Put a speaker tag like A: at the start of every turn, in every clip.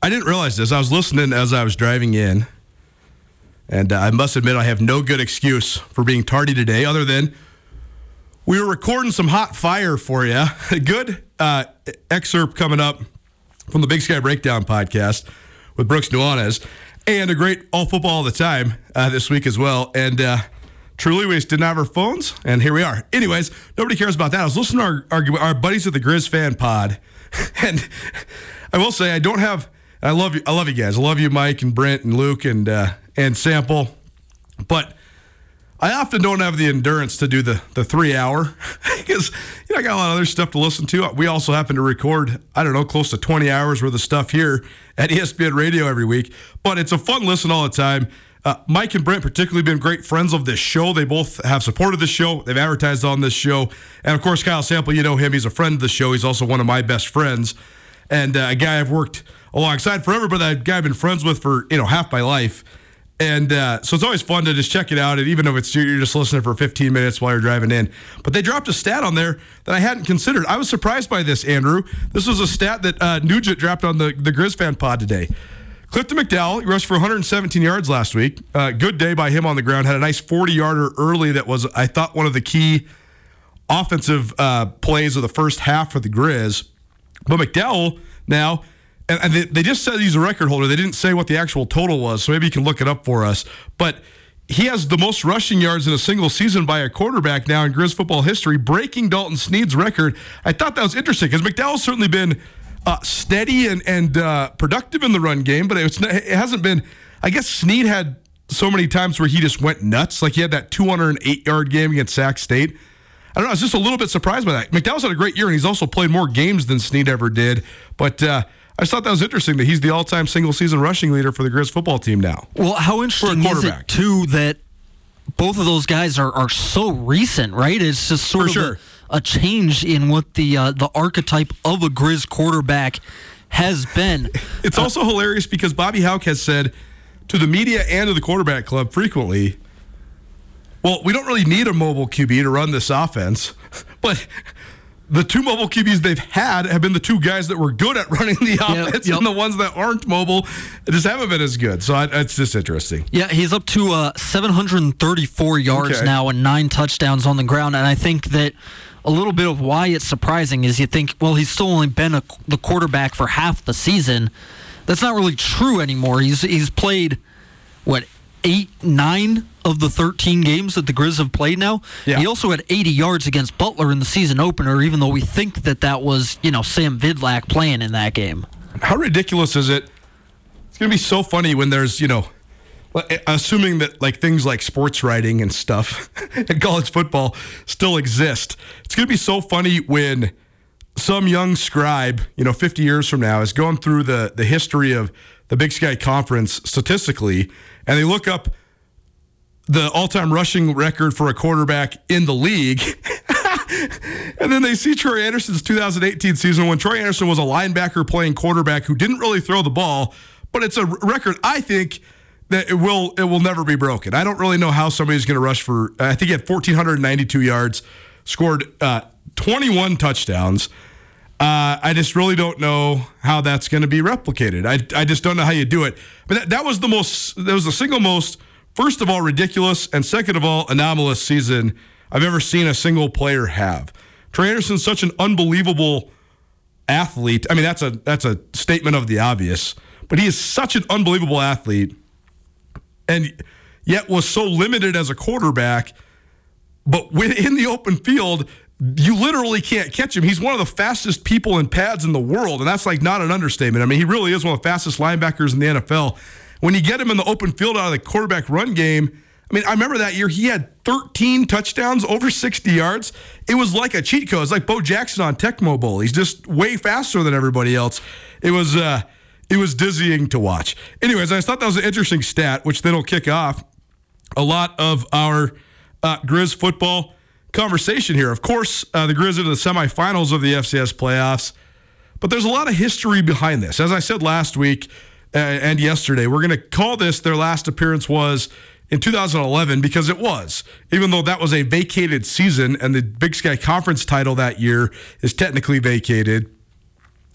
A: I didn't realize this. I was listening as I was driving in, and uh, I must admit I have no good excuse for being tardy today, other than we were recording some hot fire for you. A good uh, excerpt coming up from the Big Sky Breakdown podcast with Brooks Nuanez, and a great all football all the time uh, this week as well. And uh, truly, we just didn't have our phones, and here we are. Anyways, nobody cares about that. I was listening to our, our, our buddies at the Grizz Fan Pod, and I will say I don't have. I love you. I love you guys. I love you, Mike and Brent and Luke and uh, and Sample, but. I often don't have the endurance to do the, the three hour because you know I got a lot of other stuff to listen to. We also happen to record I don't know close to twenty hours worth of stuff here at ESPN Radio every week. But it's a fun listen all the time. Uh, Mike and Brent particularly been great friends of this show. They both have supported the show. They've advertised on this show, and of course Kyle Sample. You know him. He's a friend of the show. He's also one of my best friends, and uh, a guy I've worked alongside forever. But that guy I've been friends with for you know half my life. And uh, so it's always fun to just check it out. And even if it's you're just listening for 15 minutes while you're driving in. But they dropped a stat on there that I hadn't considered. I was surprised by this, Andrew. This was a stat that uh, Nugent dropped on the, the Grizz fan pod today. Clifton McDowell he rushed for 117 yards last week. Uh, good day by him on the ground. Had a nice 40 yarder early that was, I thought, one of the key offensive uh, plays of the first half for the Grizz. But McDowell now, and, and they, they just said he's a record holder. They didn't say what the actual total was, so maybe you can look it up for us. But he has the most rushing yards in a single season by a quarterback now in Grizz football history, breaking Dalton Sneed's record. I thought that was interesting because McDowell's certainly been uh, steady and, and uh, productive in the run game, but it's, it hasn't been. I guess Snead had so many times where he just went nuts. Like he had that 208 yard game against Sac State. I don't know. I was just a little bit surprised by that. McDowell's had a great year, and he's also played more games than Sneed ever did. But uh, I just thought that was interesting that he's the all-time single-season rushing leader for the Grizz football team now.
B: Well, how interesting is it too that both of those guys are, are so recent, right? It's just sort
A: For
B: of
A: sure.
B: a, a change in what the uh, the archetype of a Grizz quarterback has been.
A: It's also hilarious because Bobby Hauck has said to the media and to the quarterback club frequently, well, we don't really need a mobile QB to run this offense, but the two mobile QBs they've had have been the two guys that were good at running the offense,
B: yep.
A: and the ones that aren't mobile just haven't been as good. So I, it's just interesting.
B: Yeah, he's up to uh, 734 yards
A: Okay.
B: now and nine touchdowns on the ground. And I think that a little bit of why it's surprising is you think, well, he's still only been a, the quarterback for half the season. That's not really true anymore. He's he's played what eight, nine of the 13 games that the Grizz have played now.
A: Yeah.
B: He also had 80 yards against Butler in the season opener, even though we think that that was you know Sam Vidlak playing in that game.
A: How ridiculous is it? It's going to be so funny when there's, you know, assuming that like things like sports writing and stuff and college football still exist. It's going to be so funny when some young scribe, you know, 50 years from now is going through the the history of the Big Sky Conference statistically and they look up the all-time rushing record for a quarterback in the league. and then they see Troy Andersen's 2018 season when Troy Anderson was a linebacker playing quarterback who didn't really throw the ball, but it's a record I think that it will it will never be broken. I don't really know how somebody's going to rush for. I think he had 1,492 yards, scored uh, 21 touchdowns. Uh, I just really don't know how that's going to be replicated. I, I just don't know how you do it. But that, that was the most, that was the single most, first of all, ridiculous, and second of all, anomalous season I've ever seen a single player have. Trey Andersen's such an unbelievable athlete. I mean, that's a that's a statement of the obvious, but he is such an unbelievable athlete, and yet was so limited as a quarterback. But within the open field, you literally can't catch him. He's one of the fastest people in pads in the world, and that's like not an understatement. I mean, he really is one of the fastest linebackers in the NFL. When you get him in the open field out of the quarterback run game, I mean, I remember that year he had 13 touchdowns, over 60 yards. It was like a cheat code. It's like Bo Jackson on Tecmo Bowl. He's just way faster than everybody else. It was uh, it was dizzying to watch. Anyways, I thought that was an interesting stat, which then will kick off a lot of our uh, Grizz football conversation here. Of course, uh, the Grizz into the semifinals of the FCS playoffs, but there's a lot of history behind this. As I said last week uh, and yesterday, we're going to call this their last appearance was in 2011 because it was, even though that was a vacated season and the Big Sky Conference title that year is technically vacated.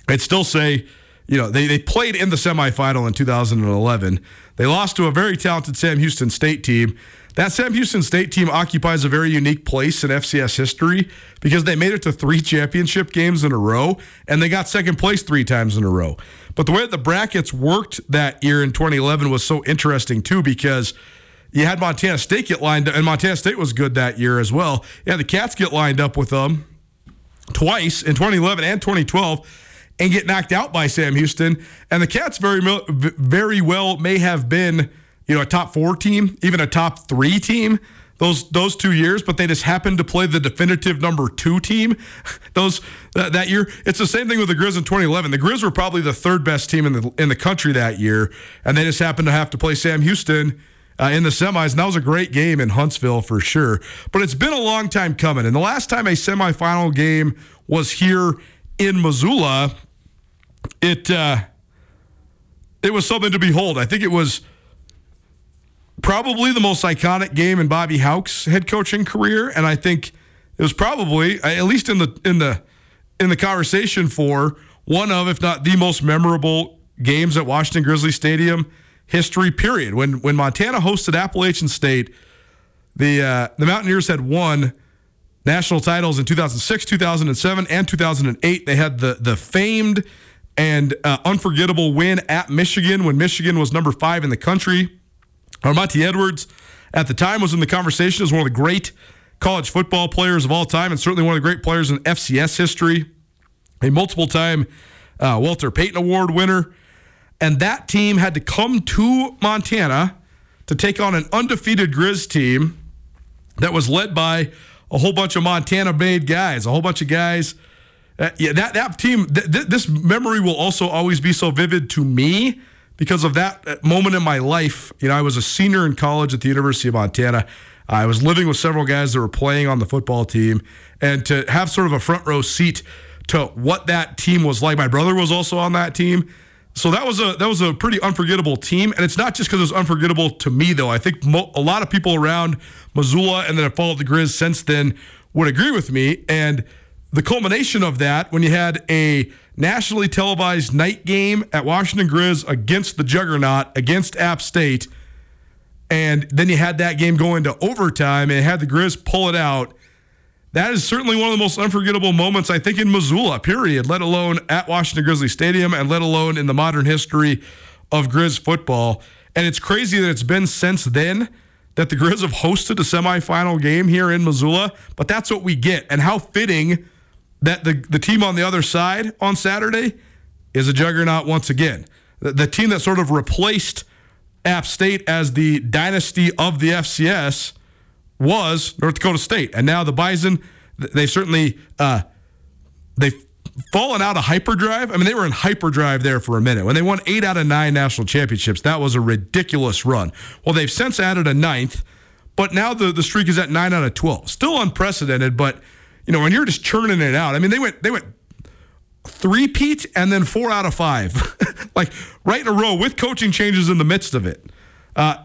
A: I'd still say, you know, they, they played in the semifinal in 2011. They lost to a very talented Sam Houston State team. That Sam Houston State team occupies a very unique place in FCS history because they made it to three championship games in a row and they got second place three times in a row. But the way that the brackets worked that year in 2011 was so interesting too because you had Montana State get lined up, and Montana State was good that year as well. Yeah, the Cats get lined up with them twice in 2011 and 2012 and get knocked out by Sam Houston. And the Cats very very well may have been you know, a top four team, even a top three team those those two years, but they just happened to play the definitive number two team those uh, that year. It's the same thing with the Grizz in 2011. The Grizz were probably the third best team in the in the country that year, and they just happened to have to play Sam Houston. Uh, in the semis, and that was a great game in Huntsville for sure. But it's been a long time coming, and the last time a semifinal game was here in Missoula, it uh, it was something to behold. I think it was probably the most iconic game in Bobby Hauck's head coaching career, and I think it was probably at least in the in the in the conversation for one of, if not the most memorable games at Washington Grizzly Stadium history. Period. When when Montana hosted Appalachian State, the uh, the Mountaineers had won national titles in 2006, 2007, and 2008. They had the the famed and uh, unforgettable win at Michigan when Michigan was number five in the country. Armanti Edwards at the time was in the conversation as one of the great college football players of all time and certainly one of the great players in FCS history. A multiple time uh, Walter Payton Award winner. And that team had to come to Montana to take on an undefeated Grizz team that was led by a whole bunch of Montana made guys, a whole bunch of guys. Uh, yeah, that, that team, th- th- this memory will also always be so vivid to me because of that moment in my life. You know, I was a senior in college at the University of Montana. I was living with several guys that were playing on the football team, and to have sort of a front row seat to what that team was like. My brother was also on that team. So that was a that was a pretty unforgettable team, and it's not just because it was unforgettable to me though. I think mo- a lot of people around Missoula and then have followed the Grizz since then would agree with me. And the culmination of that, when you had a nationally televised night game at Washington Grizz against the Juggernaut, against App State. And then you had that game go into overtime and had the Grizz pull it out. That is certainly one of the most unforgettable moments, I think, in Missoula, period, let alone at Washington Grizzly Stadium and let alone in the modern history of Grizz football. And it's crazy that it's been since then that the Grizz have hosted a semifinal game here in Missoula, but that's what we get. And how fitting that the, the team on the other side on Saturday is a juggernaut once again. The, the team that sort of replaced App State as the dynasty of the FCS was North Dakota State, and now the Bison. They certainly uh, they've fallen out of hyperdrive. I mean, they were in hyperdrive there for a minute when they won eight out of nine national championships. That was a ridiculous run. Well, they've since added a ninth, but now the the streak is at nine out of twelve. Still unprecedented, but you know, when you're just churning it out, I mean, they went they went three-peat and then four out of five, like right in a row with coaching changes in the midst of it. Uh,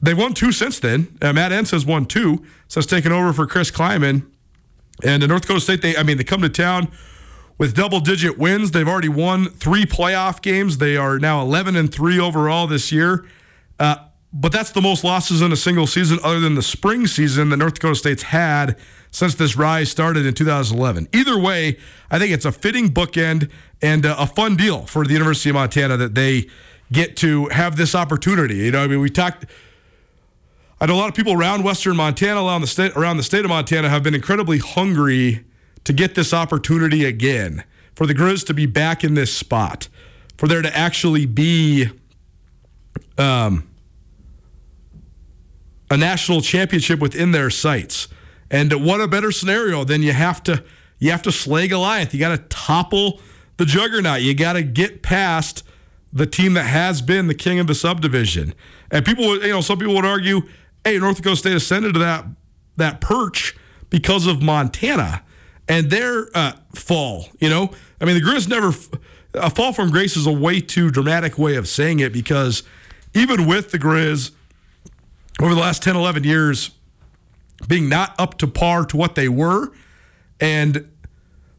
A: they've won two since then. Uh, Matt Entz has won two since taking over for Chris Klieman. And the North Dakota State, they I mean they come to town with double-digit wins. They've already won three playoff games. They are now 11 and three overall this year. Uh, but that's the most losses in a single season, other than the spring season that North Dakota State's had since this rise started in 2011. Either way, I think it's a fitting bookend and uh, a fun deal for the University of Montana that they get to have this opportunity. You know, I mean, we talked. I know a lot of people around Western Montana, around the state, around the state of Montana, have been incredibly hungry to get this opportunity again for the Grizz to be back in this spot, for there to actually be. Um, a national championship within their sights. And what a better scenario than you have to you have to slay Goliath. You got to topple the juggernaut. You got to get past the team that has been the king of the subdivision. And people, would, you know, some people would argue, hey, North Dakota State ascended to that that perch because of Montana and their uh, fall. You know, I mean, the Grizz never a fall from grace is a way too dramatic way of saying it because even with the Grizz over the last 10, 11 years being not up to par to what they were, and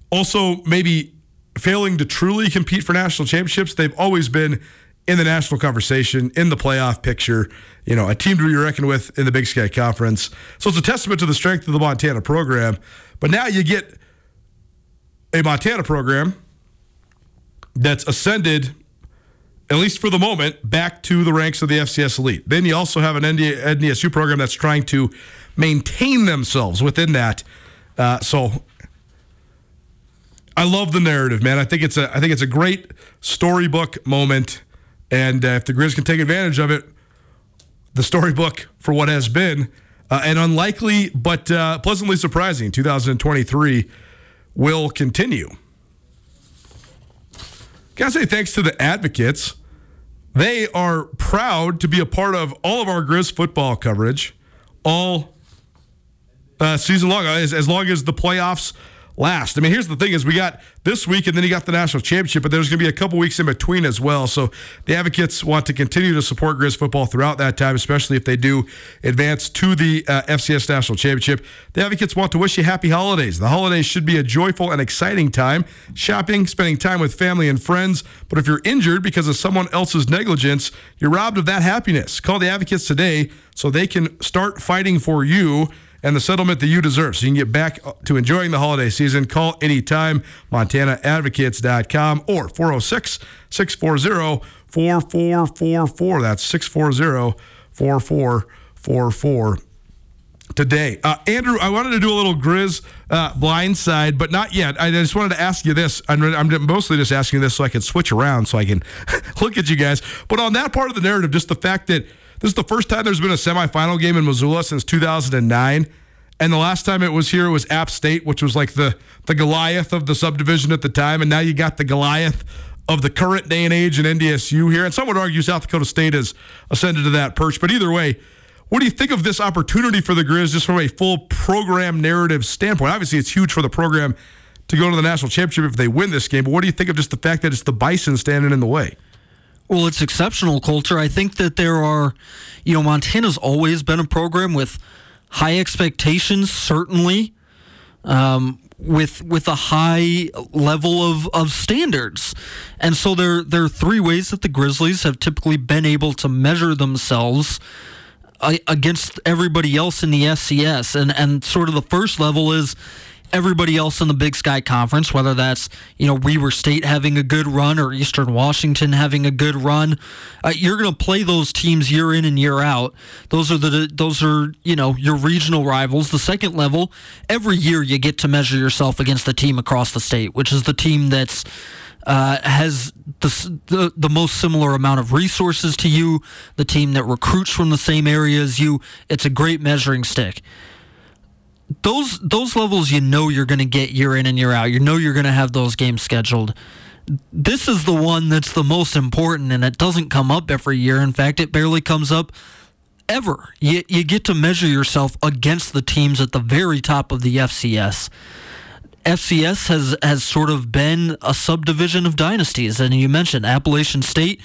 A: also maybe failing to truly compete for national championships, they've always been in the national conversation, in the playoff picture, you know, a team to be reckoned with in the Big Sky Conference. So it's a testament to the strength of the Montana program. But now you get a Montana program that's ascended at least for the moment, back to the ranks of the FCS elite. Then you also have an NDSU program that's trying to maintain themselves within that. Uh, so I love the narrative, man. I think it's a I think it's a great storybook moment, and uh, if the Grizz can take advantage of it, the storybook for what has been uh, an unlikely but uh, pleasantly surprising 2023 will continue. Gotta say thanks to the advocates. They are proud to be a part of all of our Grizz football coverage all uh, season long, as, as long as the playoffs last. I mean, here's the thing: is we got this week, and then you got the national championship, but there's going to be a couple weeks in between as well. So the advocates want to continue to support Grizz football throughout that time, especially if they do advance to the uh, FCS national championship. The advocates want to wish you happy holidays. The holidays should be a joyful and exciting time, shopping, spending time with family and friends. But if you're injured because of someone else's negligence, you're robbed of that happiness. Call the advocates today so they can start fighting for you and the settlement that you deserve. So you can get back to enjoying the holiday season. Call anytime, MontanaAdvocates.com or 406 640 4444. That's 640 4444 today. Uh, Andrew, I wanted to do a little Grizz uh, blindside, but not yet. I just wanted to ask you this. I'm, I'm mostly just asking this so I can switch around so I can look at you guys. But on that part of the narrative, just the fact that this is the first time there's been a semifinal game in Missoula since 2009. And the last time it was here was App State, which was like the, the Goliath of the subdivision at the time. And now you got the Goliath of the current day and age in NDSU here. And some would argue South Dakota State has ascended to that perch. But either way, what do you think of this opportunity for the Grizz just from a full program narrative standpoint? Obviously, it's huge for the program to go to the national championship if they win this game. But what do you think of just the fact that it's the Bison standing in the way?
B: Well, it's exceptional culture. I think that there are, you know, Montana's always been a program with high expectations, certainly, um, with with a high level of, of standards. And so there there are three ways that the Grizzlies have typically been able to measure themselves uh, against everybody else in the FCS. And and sort of the first level is everybody else in the Big Sky Conference, whether that's you know Weber State having a good run or Eastern Washington having a good run, uh, you're going to play those teams year in and year out. Those are the those are you know your regional rivals. The second level, every year you get to measure yourself against the team across the state, which is the team that's. Uh, has the, the, the most similar amount of resources to you, the team that recruits from the same area as you. It's a great measuring stick those those levels you know you're going to get year in and year out. You know you're going to have those games scheduled. This is the one that's the most important, and it doesn't come up every year. In fact, it barely comes up ever. You, you get to measure yourself against the teams at the very top of the FCS. FCS has has sort of been a subdivision of dynasties, and you mentioned Appalachian State.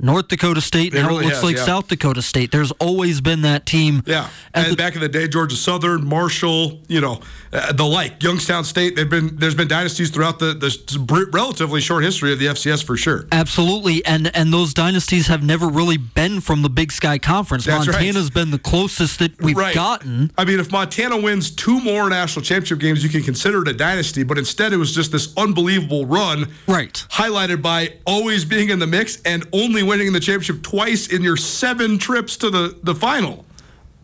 B: North Dakota State, now
A: really
B: it looks
A: has,
B: like
A: yeah.
B: South Dakota State. There's always been that team.
A: Yeah, and
B: the-
A: back in the day, Georgia Southern, Marshall, you know, uh, the like, Youngstown State. They've been there's been dynasties throughout the the relatively short history of the FCS for sure.
B: Absolutely, and and those dynasties have never really been from the Big Sky Conference.
A: That's right.
B: Montana's been the closest that we've
A: Right.
B: gotten.
A: I mean, if Montana wins two more national championship games, you can consider it a dynasty. But instead, it was just this unbelievable run,
B: Right.
A: Highlighted by always being in the mix and only winning the championship twice in your seven trips to the the final.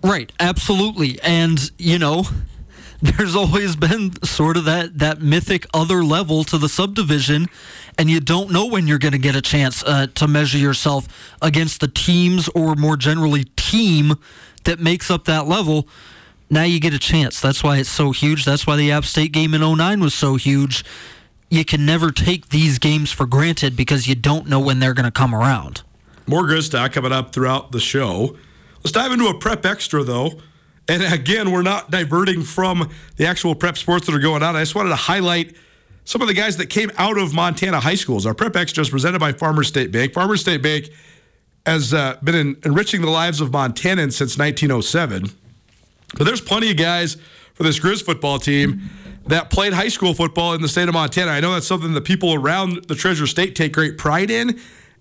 B: Right, absolutely. And, you know, there's always been sort of that, that mythic other level to the subdivision, and you don't know when you're going to get a chance uh, to measure yourself against the teams or more generally team that makes up that level. Now you get a chance. That's why it's so huge. That's why the App State game in 09 was so huge. You can never take these games for granted because you don't know when they're going to come around.
A: More Grizz talk coming up throughout the show. Let's dive into a prep extra, though. And again, we're not diverting from the actual prep sports that are going on. I just wanted to highlight some of the guys that came out of Montana high schools. Our prep extra is presented by Farmers State Bank. Farmers State Bank has uh, been en- enriching the lives of Montanans since 1907. But there's plenty of guys for this Grizz football team that played high school football in the state of Montana. I know that's something that people around the Treasure State take great pride in,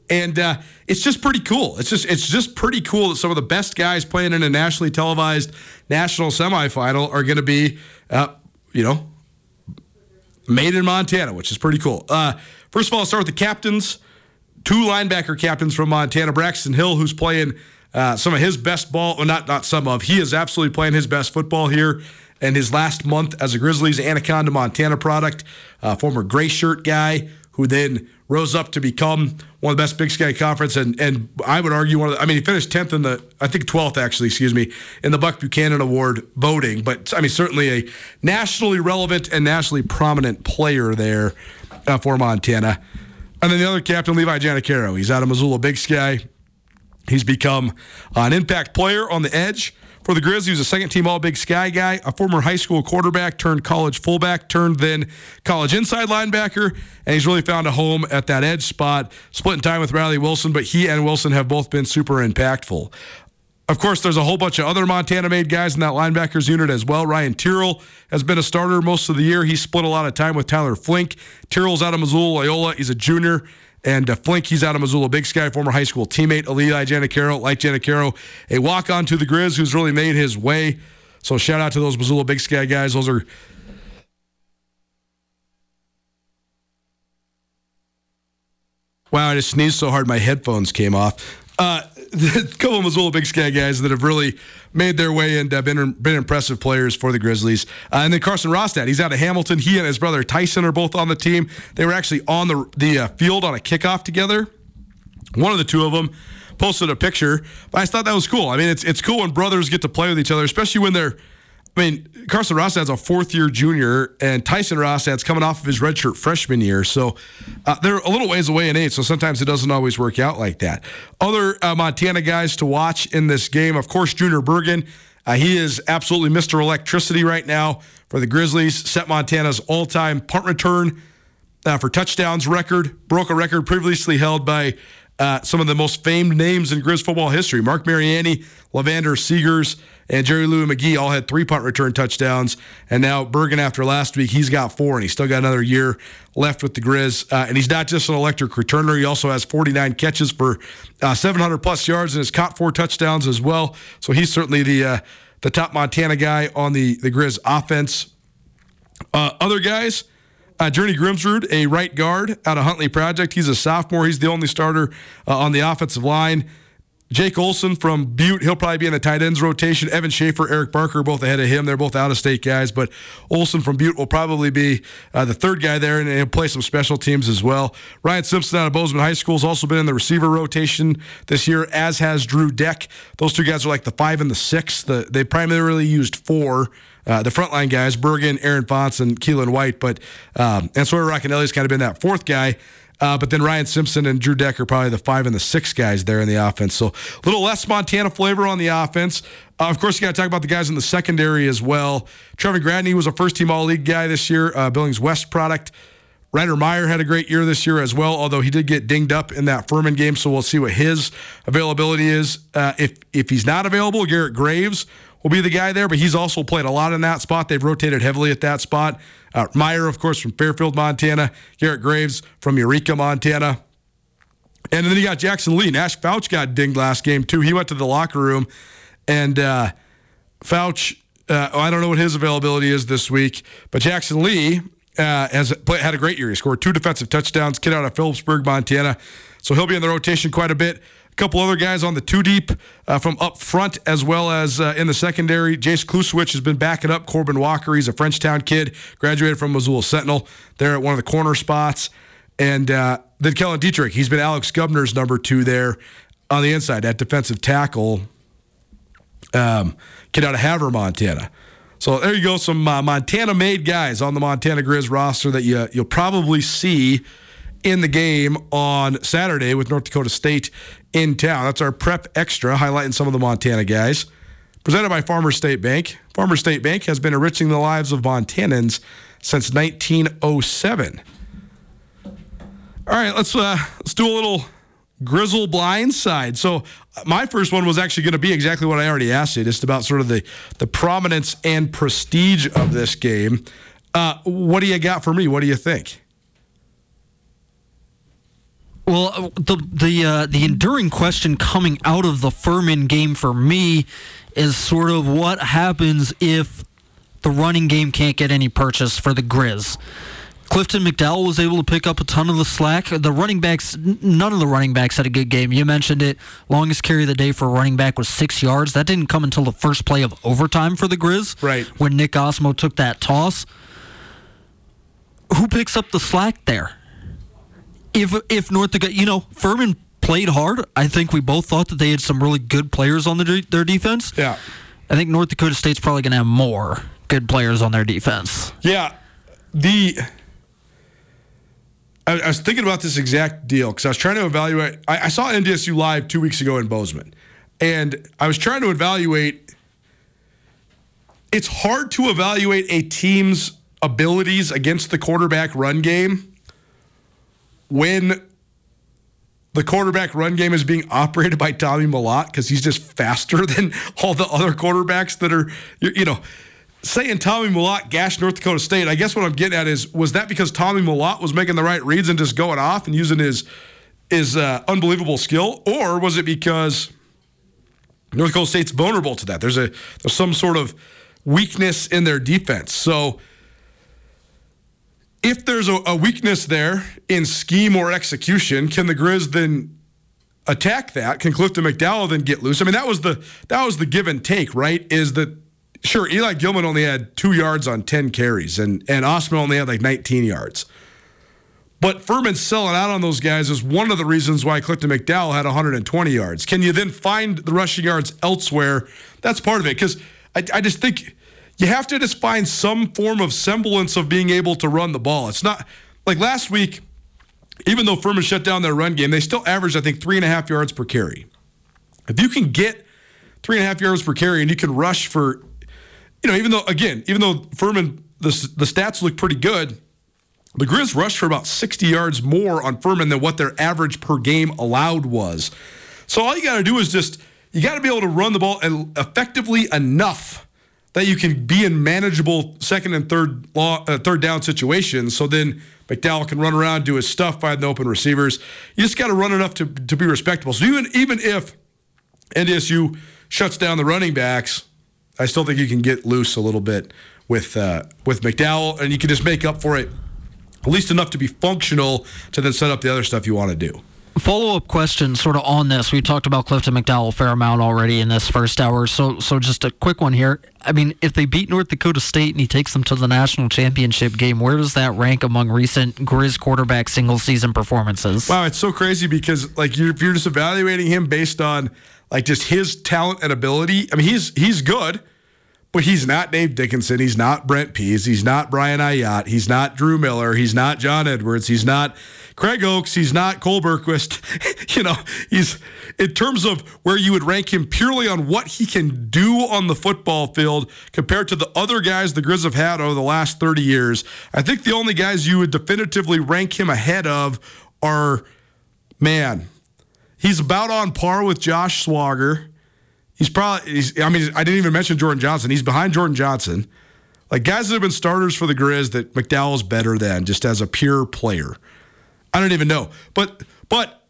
A: and uh, it's just pretty cool. It's just it's just pretty cool that some of the best guys playing in a nationally televised national semifinal are going to be, uh, you know, made in Montana, which is pretty cool. Uh, first of all, I'll start with the captains. Two linebacker captains from Montana, Braxton Hill, who's playing uh, some of his best ball, well, not not some of, he is absolutely playing his best football here. And his last month as a Grizzlies Anaconda Montana product, uh, former gray shirt guy who then rose up to become one of the best Big Sky Conference, and and I would argue one of the, I mean he finished tenth in the I think twelfth actually, excuse me, in the Buck Buchanan Award voting, but I mean certainly a nationally relevant and nationally prominent player there uh, for Montana. And then the other captain, Levi Janacaro, he's out of Missoula Big Sky. He's become an impact player on the edge for the Grizz. He was a second team All Big Sky guy, a former high school quarterback turned college fullback, turned then college inside linebacker, and he's really found a home at that edge spot, splitting time with Riley Wilson, but he and Wilson have both been super impactful. Of course, there's a whole bunch of other Montana made guys in that linebackers unit as well. Ryan Tyrrell has been a starter most of the year. He split a lot of time with Tyler Flink. Tyrrell's out of Missoula Loyola. He's a junior. And uh, Flink, he's out of Missoula Big Sky, former high school teammate, Eli Janacaro, like Janacaro, a walk on to the Grizz who's really made his way. So shout out to those Missoula Big Sky guys. Those are Wow, I just sneezed so hard my headphones came off. Uh, couple of Missoula Big Sky guys that have really made their way and uh, been been impressive players for the Grizzlies. Uh, and then Carson Rostad, he's out of Hamilton. He and his brother Tyson are both on the team. They were actually on the the uh, field on a kickoff together. One of the two of them posted a picture, I thought that was cool. I mean, it's it's cool when brothers get to play with each other, especially when they're. I mean, Carson Rostad's a fourth year junior, and Tyson Rostad's coming off of his redshirt freshman year. So uh, they're a little ways away in age, so sometimes it doesn't always work out like that. Other uh, Montana guys to watch in this game, of course, Junior Bergen. Uh, he is absolutely Mr. Electricity right now for the Grizzlies. Set Montana's all time punt return uh, for touchdowns record, broke a record previously held by uh, some of the most famed names in Grizz football history. Marc Mariani, Levander Segars, and Jerry Louis McGee all had three punt return touchdowns. And now Bergen, after last week, he's got four, and he's still got another year left with the Grizz. Uh, and he's not just an electric returner; he also has 49 catches for uh, 700 plus yards, and has caught four touchdowns as well. So he's certainly the uh, the top Montana guy on the the Grizz offense. Uh, other guys. Uh, Journey Grimsrud, a right guard out of Huntley Project. He's a sophomore. He's the only starter uh, on the offensive line. Jake Olson from Butte, he'll probably be in the tight ends rotation. Evan Schaefer, Eric Barker, both ahead of him. They're both out of state guys, but Olson from Butte will probably be uh, the third guy there, and he'll play some special teams as well. Ryan Simpson out of Bozeman High School has also been in the receiver rotation this year, as has Drew Deck. Those two guys are like the five and the six. The, they primarily used four. Uh, the frontline guys, Bergen, Aaron Fonts, and Keelan White. But um, and Sawyer Racanelli's kind of been that fourth guy. Uh, but then Ryan Simpson and Drew Deck are probably the five and the six guys there in the offense. So a little less Montana flavor on the offense. Uh, of course, you got to talk about the guys in the secondary as well. Trevor Gradney was a first team All League guy this year, uh, Billings West product. Ryder Meyer had a great year this year as well, although he did get dinged up in that Furman game. So we'll see what his availability is. Uh, if if he's not available, Garrett Graves will be the guy there, but he's also played a lot in that spot. They've rotated heavily at that spot. Uh, Meyer, of course, from Fairfield, Montana. Garrett Graves from Eureka, Montana. And then you got Jackson Lee. Nash Fouch got dinged last game, too. He went to the locker room, and uh, Fouch, uh, I don't know what his availability is this week, but Jackson Lee uh, has play, had a great year. He scored two defensive touchdowns, kid out of Philipsburg, Montana. So he'll be in the rotation quite a bit. Couple other guys on the two deep uh, from up front as well as uh, in the secondary. Jace Kluswich has been backing up Corbin Walker. He's a Frenchtown kid, graduated from Missoula Sentinel. There at one of the corner spots. And uh, then Kellen Dietrich, he's been Alex Gubner's number two there on the inside, at defensive tackle. Um, kid out of Havre, Montana. So there you go, some uh, Montana-made guys on the Montana Grizz roster that you you'll probably see in the game on Saturday with North Dakota State in town. That's our prep extra, highlighting some of the Montana guys. Presented by Farmer State Bank. Farmer State Bank has been enriching the lives of Montanans since 1907. All right, let's uh, let's do a little Grizzle blindside. So my first one was actually going to be exactly what I already asked you, just about sort of the the prominence and prestige of this game. Uh, what do you got for me? What do you think?
B: Well, the the uh, the enduring question coming out of the Furman game for me is sort of what happens if the running game can't get any purchase for the Grizz. Clifton McDowell was able to pick up a ton of the slack. The running backs, none of the running backs had a good game. You mentioned it. Longest carry of the day for a running back was six yards. That didn't come until the first play of overtime for the Grizz.
A: Right.
B: When Nick Ostmo took that toss. Who picks up the slack there? If if North Dakota, you know, Furman played hard. I think we both thought that they had some really good players on their their defense.
A: Yeah.
B: I think North Dakota State's probably going to have more good players on their defense.
A: Yeah. The I, I was thinking about this exact deal because I was trying to evaluate. I, I saw NDSU live two weeks ago in Bozeman, and I was trying to evaluate. It's hard to evaluate a team's abilities against the quarterback run game when the quarterback run game is being operated by Tommy Mellott because he's just faster than all the other quarterbacks that are, you, know, saying Tommy Mellott gashed North Dakota State. I guess what I'm getting at is was that because Tommy Mellott was making the right reads and just going off and using his his uh, unbelievable skill, or was it because North Dakota State's vulnerable to that? There's a there's some sort of weakness in their defense. So if there's a, a weakness there in scheme or execution, can the Grizz then attack that? Can Clifton McDowell then get loose? I mean, that was the that was the give and take, right? Is that sure Eli Gilman only had two yards on ten carries, and and Osman only had like 19 yards. But Furman selling out on those guys is one of the reasons why Clifton McDowell had 120 yards. Can you then find the rushing yards elsewhere? That's part of it. Because I, I just think you have to just find some form of semblance of being able to run the ball. It's not like last week, even though Furman shut down their run game, they still averaged, I think, three and a half yards per carry. If you can get three and a half yards per carry and you can rush for, you know, even though, again, even though Furman, the, the stats look pretty good, the Grizz rushed for about 60 yards more on Furman than what their average per game allowed was. So all you got to do is just, you got to be able to run the ball effectively enough that you can be in manageable second and third law, uh, third down situations. So then McDowell can run around, do his stuff, find the open receivers. You just got to run enough to, to be respectable. So even even if NDSU shuts down the running backs, I still think you can get loose a little bit with uh, with McDowell, and you can just make up for it at least enough to be functional to then set up the other stuff you want to do.
B: Follow up question, sort of on this. We talked about Clifton McDowell fair amount already in this first hour. So, so just a quick one here. I mean, if they beat North Dakota State and he takes them to the national championship game, where does that rank among recent Grizz quarterback single season performances?
A: Wow, it's so crazy because like you're, if you're just evaluating him based on like just his talent and ability. I mean, he's he's good he's not Dave Dickenson. He's not Brent Pease. He's not Brian Ayotte. He's not Drew Miller. He's not John Edwards. He's not Craig Ochs. He's not Cole Bergquist. you know, he's in terms of where you would rank him purely on what he can do on the football field compared to the other guys the Grizz have had over the last 30 years. I think the only guys you would definitively rank him ahead of are, man, he's about on par with Josh Swogger. He's probably, he's, I mean, I didn't even mention Jordan Johnson. He's behind Jordan Johnson. Like guys that have been starters for the Grizz that McDowell's better than just as a pure player. I don't even know. But, but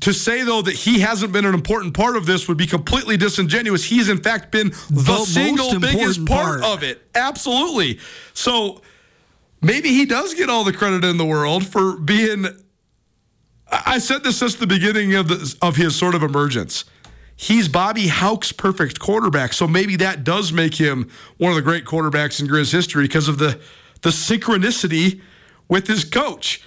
A: to say though that he hasn't been an important part of this would be completely disingenuous. He's in fact been the,
B: The
A: single biggest part,
B: part.
A: of it. Absolutely. So maybe he does get all the credit in the world for being. I said this since the beginning of the, of his sort of emergence. He's Bobby Hauck's perfect quarterback, so maybe that does make him one of the great quarterbacks in Grizz history because of the the synchronicity with his coach.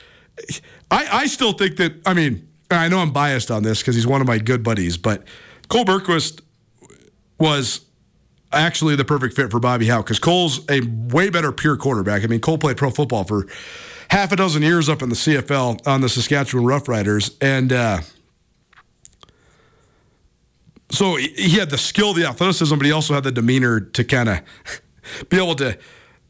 A: I, I still think that. I mean, I know I'm biased on this because he's one of my good buddies, but Cole Bergquist was actually the perfect fit for Bobby Howe because Cole's a way better pure quarterback. I mean, Cole played pro football for half a dozen years up in the CFL on the Saskatchewan Roughriders, and uh, so he had the skill, the athleticism, but he also had the demeanor to kind of be able to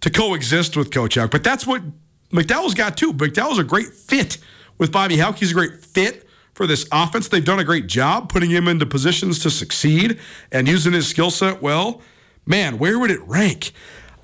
A: to coexist with Coach Hauck. But that's what McDowell's got too. McDowell's a great fit with Bobby Hauck. He's a great fit for this offense. They've done a great job putting him into positions to succeed and using his skill set well. Man, where would it rank?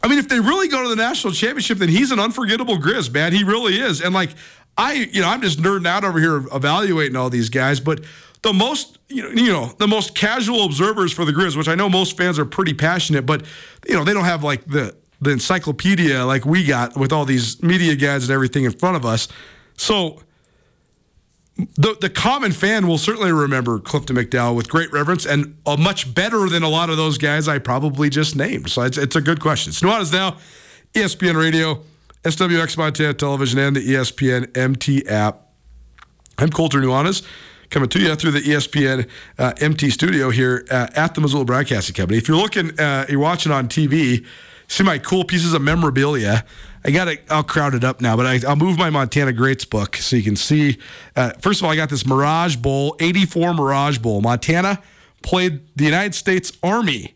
A: I mean, if they really go to the national championship, then he's an unforgettable Grizz, man. He really is. And like, I, you know, I'm just nerding out over here evaluating all these guys, but the most, you know, you know, the most casual observers for the Grizz, which I know most fans are pretty passionate, but you know, they don't have like the the encyclopedia like we got with all these media guides and everything in front of us. So the the common fan will certainly remember Clifton McDowell with great reverence and a much better than a lot of those guys I probably just named. So it's, it's a good question. Nuanez now, E ESPN Radio, SWX Montana Television, and the ESPN MT app. I'm Colter Nuanez, coming to you through the ESPN uh, MT studio here uh, at the Missoula Broadcasting Company. If you're looking, uh, you're watching on TV, see my cool pieces of memorabilia. I got it all crowded up now, but I, I'll move my Montana Greats book so you can see. Uh, first of all, I got this Mirage Bowl, 84 Mirage Bowl. Montana played the United States Army.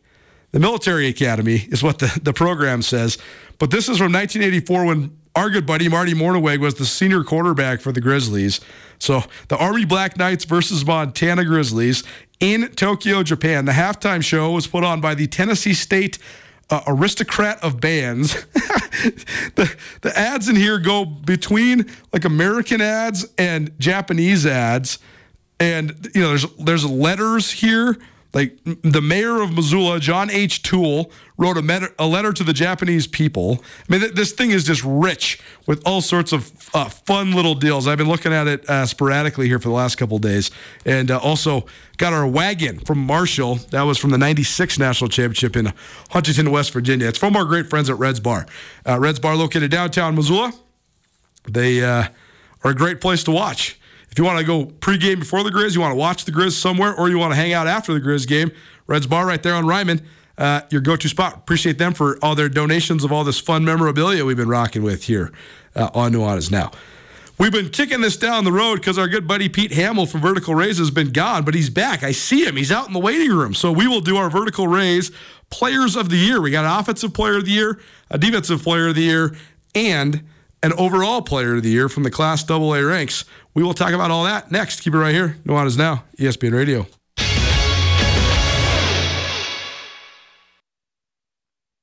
A: The military academy is what the, the program says. But this is from 1984 when our good buddy Marty Mornhinweg was the senior quarterback for the Grizzlies. So the Army Black Knights versus Montana Grizzlies in Tokyo, Japan. The halftime show was put on by the Tennessee State uh, aristocrat of bands. the the ads in here go between like American ads and Japanese ads, and you know there's there's letters here. Like the mayor of Missoula, John H. Toole, wrote a, met- a letter to the Japanese people. I mean, th- this thing is just rich with all sorts of uh, fun little deals. I've been looking at it uh, sporadically here for the last couple days, and uh, also got our wagon from Marshall. That was from the '96 national championship in Huntington, West Virginia. It's from our great friends at Reds Bar. Uh, Reds Bar, located downtown Missoula. They uh, are a great place to watch. If you want to go pregame before the Grizz, you want to watch the Grizz somewhere, or you want to hang out after the Grizz game, Reds Bar right there on Ryman, uh, your go-to spot. Appreciate them for all their donations of all this fun memorabilia we've been rocking with here uh, on Nuanez Now. We've been kicking this down the road because our good buddy Pete Hamill from Vertical Raise has been gone, but he's back. I see him. He's out in the waiting room. So we will do our Vertical Raise Players of the Year. We got an Offensive Player of the Year, a Defensive Player of the Year, and an Overall Player of the Year from the Class AA ranks. We will talk about all that next. Keep it right here. Nuanez Now, E ESPN Radio.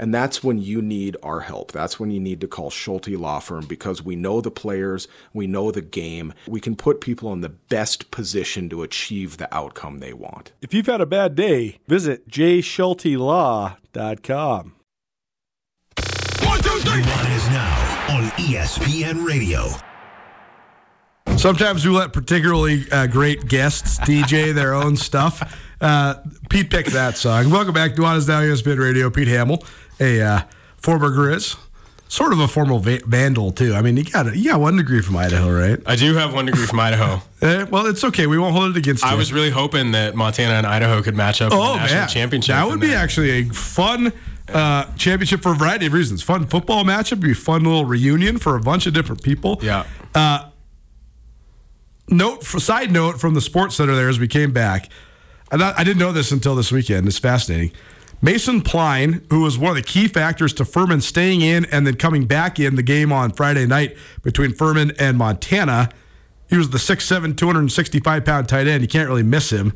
C: and that's when you need our help. That's when you need to call Schulte Law Firm because we know the players, we know the game. We can put people in the best position to achieve the outcome they want.
D: If you've had a bad day, visit jschultelaw.com.
E: One, two, three. One is now on ESPN Radio.
A: Sometimes we let particularly uh, great guests DJ their own stuff. Uh, Pete picked that song. Welcome back to Is Now ESPN Radio. Pete Hamill, a uh, former Grizz, sort of a former va- Vandal too. I mean, you got you got one degree from Idaho, right?
F: I do have one degree from Idaho.
A: Uh, well, it's okay. We won't hold it against you.
F: I was really hoping that Montana and Idaho could match up in
A: oh
F: the national
A: man,
F: championship.
A: that would be
F: then-
A: actually a fun. Uh, championship for a variety of reasons. Fun football matchup, be a fun little reunion for a bunch of different people.
F: Yeah.
A: Uh, note for side note from the sports center there as we came back I, I didn't know this until this weekend. It's fascinating. Mason pline who was one of the key factors to furman staying in and then coming back in the game on friday night between furman and montana he was the 6'7 265 pound tight end. You can't really miss him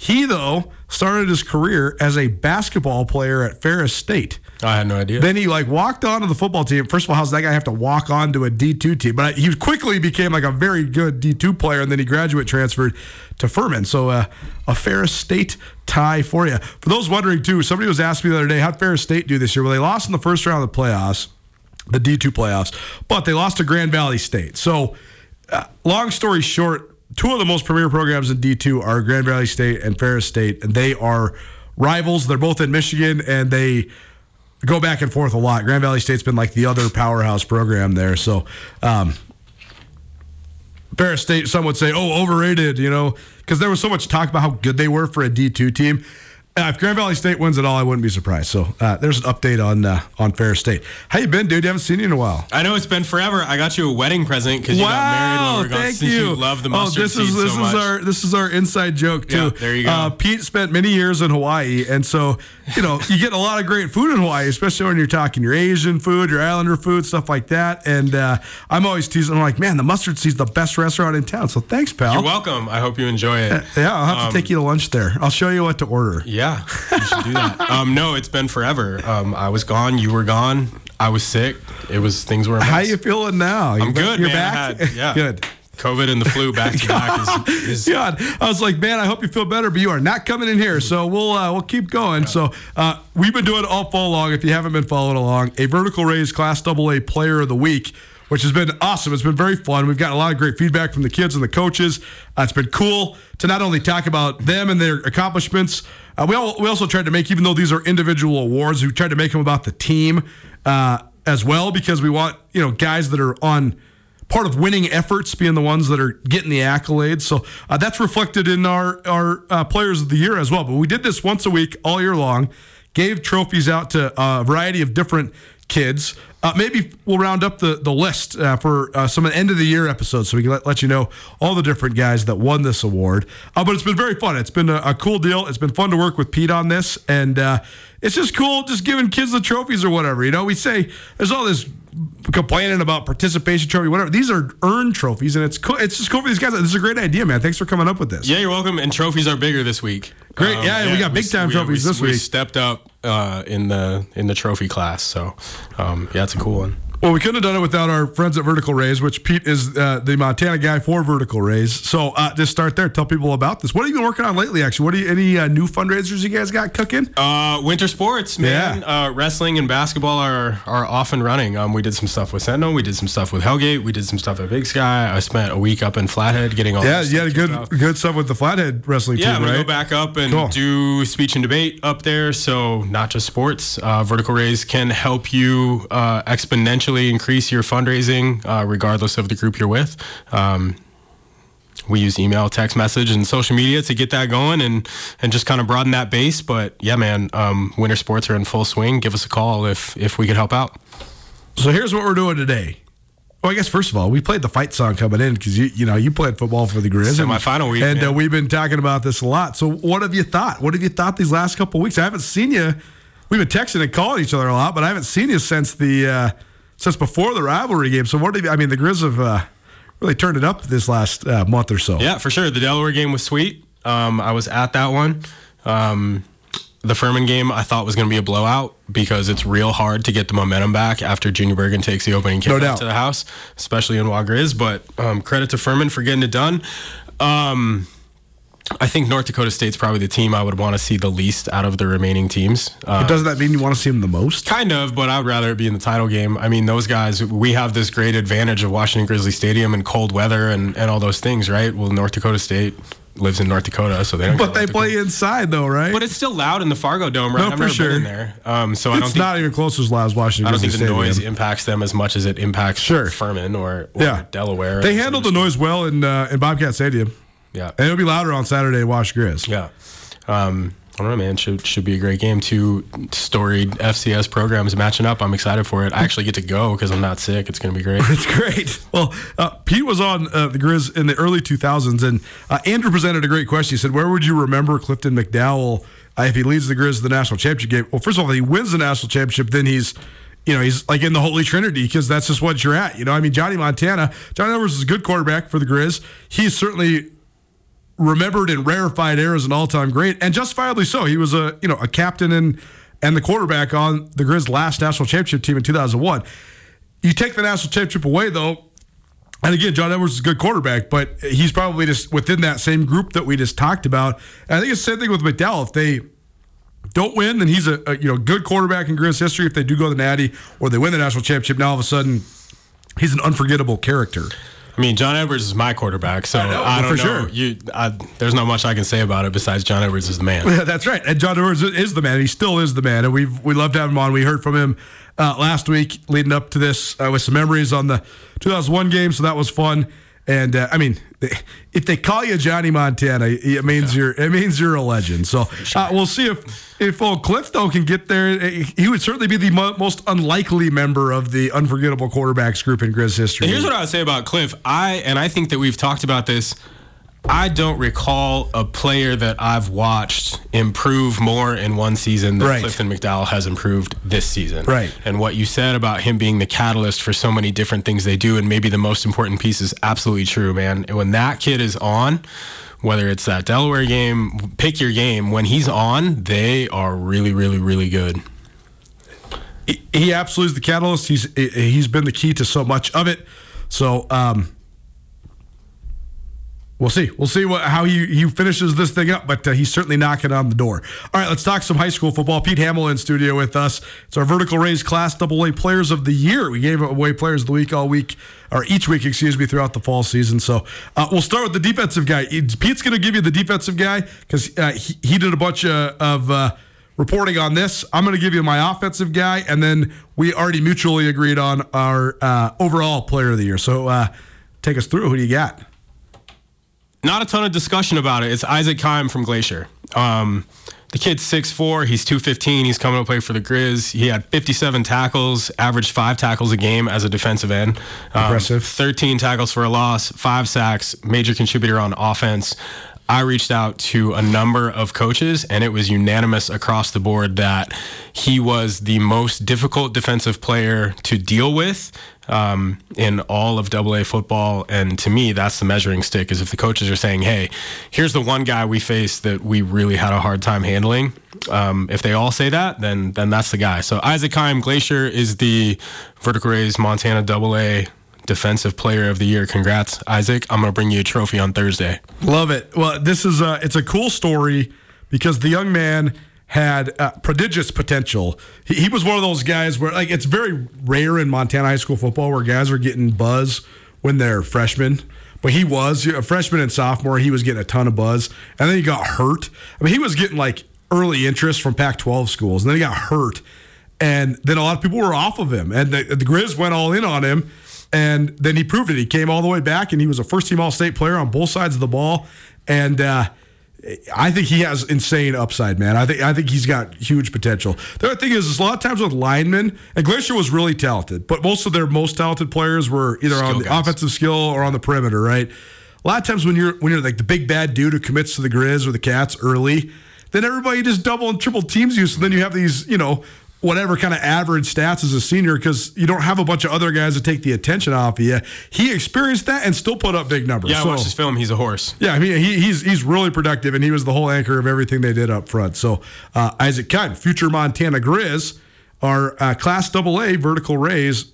A: he though started his career as a basketball player at ferris state
F: I had no idea.
A: then he like walked onto the football team. First of all, how's that guy have to walk onto a D two team? But he quickly became like a very good D two player, and then he graduate transferred to Furman. So uh, a Ferris State tie for you. For those wondering too, somebody was asking me the other day, how'd Ferris State do this year? Well, they lost in the first round of the playoffs, the D two playoffs, but they lost to Grand Valley State. So uh, long story short, two of the most premier programs in D2 are Grand Valley State and Ferris State, and they are rivals. They're both in Michigan, and they go back and forth a lot. Grand Valley State's been like the other powerhouse program there. So, um, Ferris State, some would say, oh, overrated, you know, because there was so much talk about how good they were for a D2 team. Uh, if Grand Valley State wins it all, I wouldn't be surprised. So uh, there's an update on uh, on Ferris State. How you been, dude? You haven't seen you in a while.
F: I know it's been forever. I got you a wedding present because you got married when we were gone.
A: thank
F: Since
A: you.
F: you love the
A: oh, this is this
F: so
A: is
F: much.
A: our this is our inside joke too.
F: Yeah, there you go.
A: Uh, Pete spent many years in Hawaii, and so you know you get a lot of great food in Hawaii, especially when you're talking your Asian food, your Islander food, stuff like that. And uh, I'm always teasing. I'm like, man, the mustard seed's the best restaurant in town. So thanks, pal.
F: You're welcome. I hope you enjoy it.
A: Yeah, I'll have to
F: Um,
A: take you to lunch there. I'll show you what to order.
F: Yeah, you should do that. um, no, it's been forever. Um, I was gone. You were gone. I was sick. It was things were. A
A: How
F: mess.
A: you feeling now?
F: I'm
A: ba-
F: good,
A: You're
F: man.
A: Back.
F: had- yeah.
A: good.
F: COVID and the flu back to back is, is
A: God, I was like, man, I hope you feel better, but you are not coming in here. So we'll uh, we'll keep going. So uh, we've been doing it all fall long. If you haven't been following along, a vertical raise Class AA Player of the Week, which has been awesome. It's been very fun. We've gotten a lot of great feedback from the kids and the coaches. Uh, it's been cool to not only talk about them and their accomplishments. Uh, we all, we also tried to make, even though these are individual awards, we tried to make them about the team uh, as well because we want you know guys that are on part of winning efforts being the ones that are getting the accolades. So uh, that's reflected in our our uh, players of the year as well. But we did this once a week all year long. Gave trophies out to a variety of different kids. Uh, maybe we'll round up the the list uh, for uh, some end of the year episodes, so we can let, let you know all the different guys that won this award. Uh, but it's been very fun. It's been a, a cool deal. It's been fun to work with Pete on this, and uh, it's just cool just giving kids the trophies or whatever. You know, we say there's all this complaining about participation trophy, whatever. These are earned trophies, and it's cool. It's just cool for these guys. This is a great idea, man. Thanks for coming up with this.
F: Yeah, you're welcome. And trophies are bigger this week. Um,
A: Great. Yeah, we got big time
F: we-
A: trophies
F: we-
A: this
F: we
A: week.
F: stepped up uh, in the in the trophy class. So um, yeah, it's a cool one.
A: Well, we couldn't have done it without our friends at Vertical Raise, which Pete is uh, the Montana guy for Vertical Raise. So uh, just start there. Tell people about this. What have you been working on lately? Actually, what are you, any uh, new fundraisers you guys got cooking?
F: Uh, winter sports, man. Uh, wrestling and basketball are are off and running. Um, we did some stuff with Sentinel. We did some stuff with Hellgate. We did some stuff at Big Sky. I spent a week up in Flathead getting all.
A: yeah, had good
F: off.
A: good stuff with the Flathead wrestling
F: Yeah,
A: team, right?
F: go back up and
A: Cool.
F: do speech and debate up there. So not just sports. Uh, Vertical Raise can help you uh, exponentially increase your fundraising, uh, regardless of the group you're with. Um, we use email, text message, and social media to get that going and and just kind of broaden that base. But yeah, man, um, winter sports are in full swing. Give us a call if if we could help out.
A: So here's what we're doing today. Well, I guess first of all, we played the fight song coming in because you you know you played football for the Grizz and-
F: Semifinal week,
A: and uh, we've been talking about this a lot. So, what have you thought? What have you thought these last couple of weeks? I haven't seen you. We've been texting and calling each other a lot, but I haven't seen you since the uh, since before the rivalry game. So, what do you? I mean, the Grizz have uh, really turned it up this last uh, month or so.
F: Yeah, for sure. The Delaware game was sweet. Um, I was at that one. Um, the Furman game I thought was going to be a blowout because it's real hard to get the momentum back after Junior Bergen takes the opening
A: No
F: kickoff
A: doubt.
F: to the house, especially in Wagriz. But um, credit to Furman for getting it done. Um, I think North Dakota State's probably the team I would want to see the least out of the remaining teams. Uh,
A: doesn't that mean you want to see them the most?
F: Kind of, but I would rather it be in the title game. I mean, those guys, we have this great advantage of Washington Grizzly Stadium and cold weather and, and all those things, right? Well, North Dakota State lives in North Dakota, so they don't.
A: But they
F: Dakota-
A: play inside though, right?
F: But it's still loud in the Fargodome, right?
A: No,
F: I've
A: for sure.
F: been in there, um, so I don't
A: it's
F: think
A: not even close as loud as Washington.
F: I don't think the noise impacts them as much as it impacts
A: Sure.
F: Furman or, or
A: Yeah.
F: Delaware.
A: They handled the noise well in uh, in Bobcat Stadium,
F: Yeah,
A: and it'll be louder on Saturday Wash Grizz.
F: yeah. Um, I don't know, man. Should should be a great game. Two storied FCS programs matching up. I'm excited for it. I actually get to go because I'm not sick. It's going to be great.
A: It's great. Well, uh, Pete was on uh, the Grizz in the early 2000s, and uh, Andrew presented a great question. He said, "Where would you remember Clifton McDowell uh, if he leads the Grizz to the national championship game?" Well, first of all, if he wins the national championship, then he's, you know, he's like in the Holy Trinity because that's just what you're at. You know, I mean, Johnny Montana, Johnny Edwards is a good quarterback for the Grizz. He's certainly remembered in rarefied air as an all-time great, and justifiably so. He was a you know a captain and and the quarterback on the Grizz last national championship team in 2001. You take the national championship away though, and again, John Edwards is a good quarterback, but he's probably just within that same group that we just talked about. And I think it's the same thing with McDowell. If they don't win, then he's a, a you know good quarterback in Grizz history. If they do go to the Natty or they win the national championship, now all of a sudden he's an unforgettable character.
F: I mean, John Edwards is my quarterback, so I,
A: know,
F: don't
A: for
F: know.
A: sure.
F: You, I, there's not much I can say about it besides John Edwards is the man.
A: Yeah, that's right. And John Edwards is the man. He still is the man. And we've we loved having him on. We heard from him uh, last week leading up to this uh, with some memories on the 2001 game. So that was fun. And uh, I mean, if they call you Johnny Montana, it means you're it means you're a legend. So uh, we'll see if if old Cliff though can get there. He would certainly be the mo- most unlikely member of the unforgettable quarterbacks group in Grizz history.
F: Here's what I would say about Cliff. I and I think that we've talked about this. I don't recall a player that I've watched improve more in one season than
A: Right.
F: Clifton McDowell has improved this season.
A: Right.
F: And what you said about him being the catalyst for so many different things they do, and maybe the most important piece is absolutely true, man. When that kid is on, whether it's that Delaware game, pick your game. When he's on, they are really, really, really good.
A: he- absolutely is the catalyst. He's he's been the key to so much of it. So um, we'll see. We'll see what how he, he finishes this thing up, but uh, he's certainly knocking on the door. All right, let's talk some high school football. Pete Hamill in studio with us. It's our vertical raised class double A players of the year. We gave away players of the week all week or each week, excuse me, throughout the fall season. So uh, we'll start with the defensive guy. Pete's going to give you the defensive guy because uh, he, he did a bunch of. of uh, reporting on this. I'm going to give you my offensive guy, and then we already mutually agreed on our uh, overall player of the year. So uh, take us through. Who do you got?
F: Not a ton of discussion about it. It's Isaac Kime from Glacier. Um, the kid's 6'4", he's 215, he's coming to play for the Grizz. He had 57 tackles, averaged five tackles a game as a defensive end. Um,
A: Impressive.
F: 13 tackles for a loss, five sacks, major contributor on offense. I reached out to a number of coaches, and it was unanimous across the board that he was the most difficult defensive player to deal with um, in all of AA football. And to me, that's the measuring stick. Is if the coaches are saying, "Hey, here's the one guy we faced that we really had a hard time handling." Um, if they all say that, then then that's the guy. So Isaac Kime Glacier is the vertical raised Montana AA defensive player of the year. Congrats, Isaac. I'm gonna bring you a trophy on Thursday.
A: Love it. Well, this is a, it's a cool story because the young man had uh, prodigious potential. He, he was one of those guys where like it's very rare in Montana high school football where guys are getting buzz when they're freshmen. But he was a freshman and sophomore. He was getting a ton of buzz, and then he got hurt. I mean, he was getting like early interest from Pac-12 schools, and then he got hurt, and then a lot of people were off of him, and the, the Grizz went all in on him, and then he proved it. He came all the way back, and he was a first-team All-State player on both sides of the ball, and uh, I think he has insane upside, man. I think I think he's got huge potential. The other thing is, is a lot of times with linemen, and Glacier was really talented, but most of their most talented players were either
F: Skill
A: on the
F: guys.
A: offensive skill or on the perimeter, right? A lot of times when you're when you're like the big bad dude who commits to the Grizz or the Cats early, then everybody just double and triple teams you. So then you have these, you know, whatever kind of average stats as a senior because you don't have a bunch of other guys to take the attention off of you. He experienced that and still put up big numbers.
F: Yeah, I watched his film. He's a horse.
A: yeah, I mean he, he's he's really productive, and he was the whole anchor of everything they did up front. So uh, Isaac Kime, future Montana Grizz, our uh, Class AA vertical raise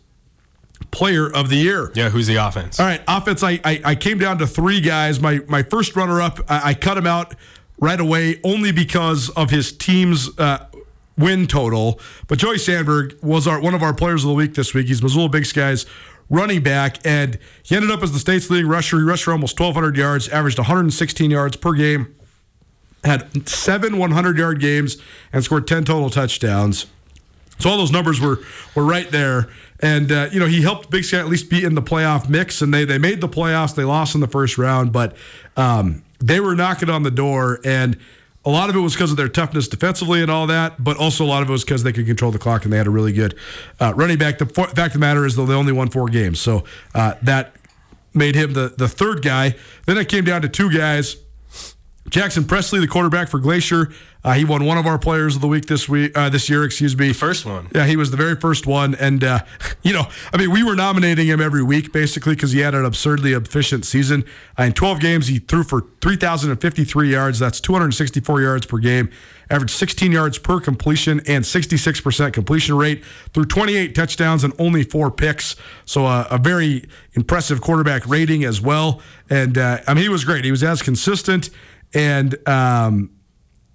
A: player of the year.
F: Yeah, who's the offense?
A: All right, offense. I, I I came down to three guys. My my first runner up, I, I cut him out right away only because of his team's. Uh, Win total, but Joey Sandberg was our one of our players of the week this week. He's Missoula Big Sky's running back, and he ended up as the state's leading rusher. He rushed for almost 1,200 yards, averaged 116 yards per game, had seven 100 yard games, and scored 10 total touchdowns. So all those numbers were were right there, and uh, you know he helped Big Sky at least be in the playoff mix, and they they made the playoffs. They lost in the first round, but um, they were knocking on the door, and a lot of it was because of their toughness defensively and all that, but also a lot of it was because they could control the clock and they had a really good uh, running back. The fact of the matter is, though, they only won four games, so uh, that made him the the third guy. Then it came down to two guys. Jackson Presley, the quarterback for Glacier, uh, he won one of our players of the week this week, uh, this year. Excuse me,
F: First one.
A: Yeah, he was the very first one, and uh, you know, I mean, we were nominating him every week basically because he had an absurdly efficient season. Uh, in 12 games, he threw for 3,053 yards. That's 264 yards per game. Averaged 16 yards per completion and 66% completion rate. Threw 28 touchdowns and only four picks. So uh, a very impressive quarterback rating as well. And uh, I mean, he was great. He was as consistent and um,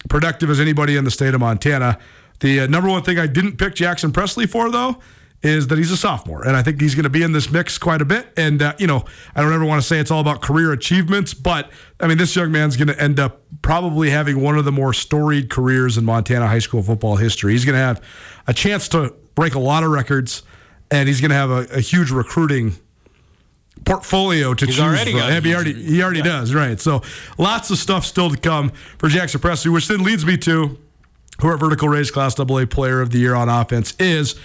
A: productive as anybody in the state of Montana. The uh, number one thing I didn't pick Jackson Presley for, though, is that he's a sophomore. And I think he's going to be in this mix quite a bit. And, uh, you know, I don't ever want to say it's all about career achievements, but I mean, this young man's going to end up probably having one of the more storied careers in Montana high school football history. He's going to have a chance to break a lot of records, and he's going to have a, a huge recruiting portfolio to
F: He's
A: choose
F: already
A: from.
F: got
A: he already he already does right. So lots of stuff still to come for Jackson Presley, which then leads me to who our vertical raise class AA player of the year on offense is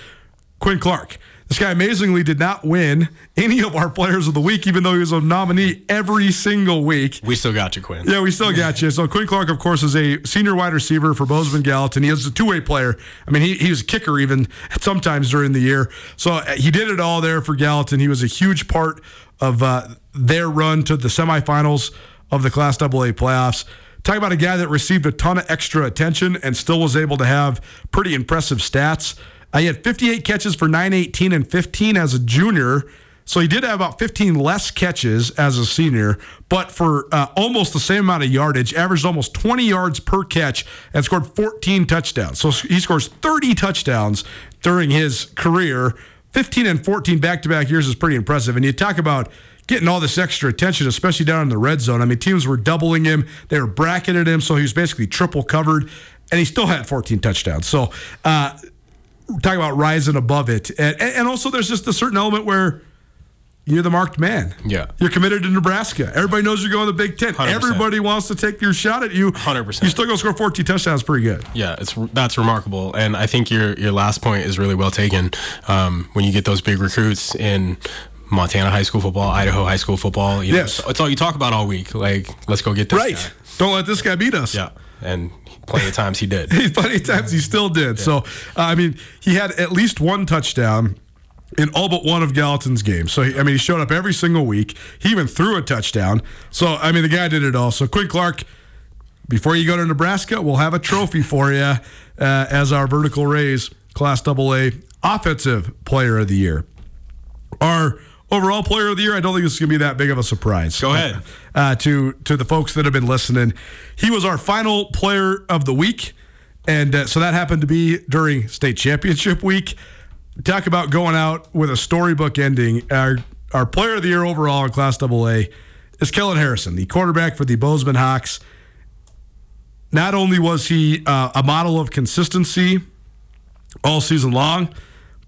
A: Quinn Clark. This guy amazingly did not win any of our players of the week, even though he was a nominee every single week.
F: We still got you, Quinn.
A: Yeah, we still got you. So Quinn Clark, of course, is a senior wide receiver for Bozeman Gallatin. He is a two-way player. I mean, he, he was a kicker even sometimes during the year. So uh, he did it all there for Gallatin. He was a huge part of uh, their run to the semifinals of the Class AA playoffs. Talk about a guy that received a ton of extra attention and still was able to have pretty impressive stats. Uh, he had 58 catches for 918 and 15 as a junior. So he did have about 15 less catches as a senior, but for uh, almost the same amount of yardage, averaged almost 20 yards per catch and scored 14 touchdowns. So he scores 30 touchdowns during his career. 15 and 14 back to back years is pretty impressive. And you talk about getting all this extra attention, especially down in the red zone. I mean, teams were doubling him, they were bracketed him, so he was basically triple covered, and he still had 14 touchdowns. So, uh, talking about rising above it. And, and also, there's just a certain element where you're the marked man.
F: Yeah.
A: You're committed to Nebraska. Everybody knows you're going to the Big Ten.
F: 100%.
A: Everybody wants to take your shot at you.
F: 100%.
A: You still go score 14 touchdowns. Pretty good.
F: Yeah, it's that's remarkable, and I think your your last point is really well taken. Um, when you get those big recruits in Montana high school football, Idaho high school football, you know,
A: Yes.
F: it's, it's all you talk about all week. Like, let's go get this
A: Right.
F: guy.
A: Don't let this guy beat us.
F: Yeah, and plenty of times he did.
A: Plenty of times he still did. So, uh, I mean, he had at least one touchdown in all but one of Gallatin's games. So, he, I mean, he showed up every single week. He even threw a touchdown. So, I mean, the guy did it all. So, Quinn Clark, before you go to Nebraska, we'll have a trophy for you uh, as our vertical raise Class AA Offensive Player of the Year. Our overall Player of the Year, I don't think this is going to be that big of a surprise.
F: Go ahead.
A: Uh, to to the folks that have been listening, he was our final Player of the Week, and uh, so that happened to be during state championship week. Talk about going out with a storybook ending. Our our Player of the Year overall in Class AA is Kellen Harrison, the quarterback for the Bozeman Hawks. Not only was he uh, a model of consistency all season long,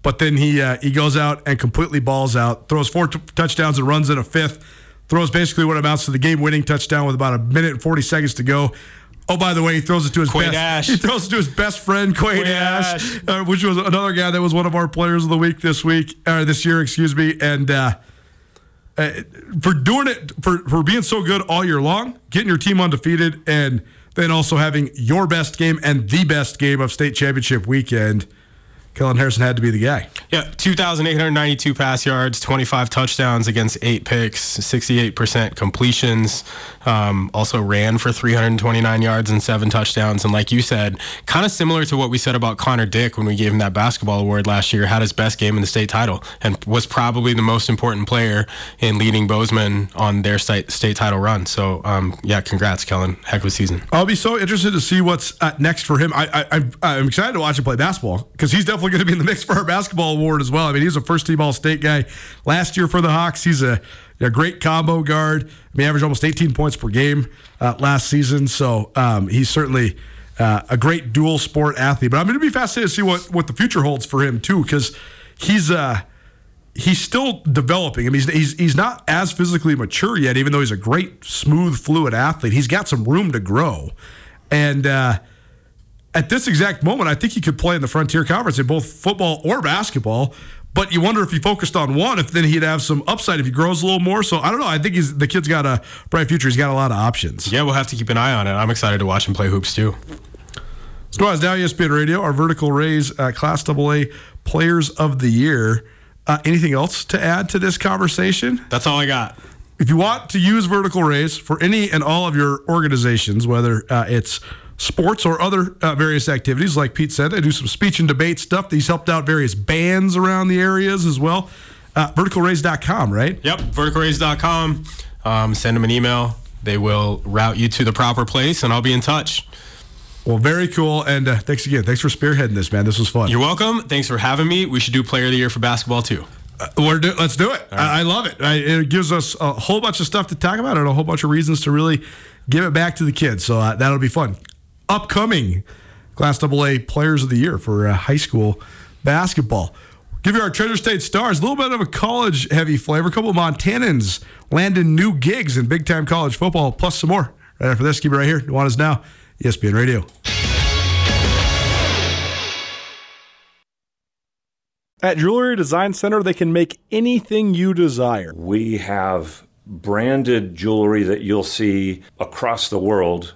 A: but then he uh, he goes out and completely balls out, throws four t- touchdowns and runs in a fifth. throws basically what amounts to the game-winning touchdown with about a minute and 40 seconds to go. Oh, by the way, he throws it to his
F: Quay
A: best.
F: Nash.
A: He throws it to his best friend, Nash,
F: Nash.
A: uh, which was another guy that was one of our players of the week this week or this year, excuse me. And uh, uh, for doing it for for being so good all year long, getting your team undefeated, and then also having your best game and the best game of state championship weekend. Kellen Harrison had to be the guy.
F: Yeah, 2,892 pass yards, 25 touchdowns against eight picks, 68% completions. Um, also ran for 329 yards and seven touchdowns. And like you said, kind of similar to what we said about Connor Dick when we gave him that basketball award last year, had his best game in the state title and was probably the most important player in leading Bozeman on their state, state title run. So, um, yeah, congrats, Kellen. Heck of a season.
A: I'll be so interested to see what's next for him. I, I, I'm excited to watch him play basketball because he's definitely going to be in the mix for our basketball award as well. I mean, he's a first team All State guy last year for the Hawks. He's a, a great combo guard. I mean, he averaged almost 18 points per game uh, last season. So um, he's certainly uh, a great dual sport athlete. But I'm going to be fascinated to see what, what the future holds for him, too, because he's. Uh, he's still developing. I mean, he's, he's he's not as physically mature yet, even though he's a great, smooth, fluid athlete. He's got some room to grow, and uh, at this exact moment, I think he could play in the Frontier Conference in both football or basketball. But you wonder if he focused on one, if then he'd have some upside if he grows a little more. So I don't know. I think he's the kid's got a bright future. He's got a lot of options.
F: Yeah, we'll have to keep an eye on it. I'm excited to watch him play hoops too.
A: So as now ESPN Radio, our Vertical Raise uh, Class AA Players of the Year. Uh, anything else to add to this conversation?
F: That's all I got.
A: If you want to use Vertical Raise for any and all of your organizations, whether uh, it's sports or other uh, various activities, like Pete said, they do some speech and debate stuff. He's helped out various bands around the areas as well. Uh, verticalraise.com, right?
F: Yep, verticalraise.com. Um, send them an email. They will route you to the proper place, and I'll be in touch.
A: Well, very cool. And uh, thanks again. Thanks for spearheading this, man. This was fun.
F: You're welcome. Thanks for having me. We should do Player of the Year for basketball too.
A: Uh, we're do, let's do it. I, I love it. I, it gives us a whole bunch of stuff to talk about and a whole bunch of reasons to really give it back to the kids. So uh, that'll be fun. Upcoming Class AA Players of the Year for uh, high school basketball. Give you our Treasure State Stars. A little bit of a college heavy flavor. A couple of Montanans landing new gigs in big time college football, plus some more. Right after this, keep it right here. Nuanez Now, ESPN Radio.
D: At Jewelry Design Center, they can make anything you desire.
G: We have branded jewelry that you'll see across the world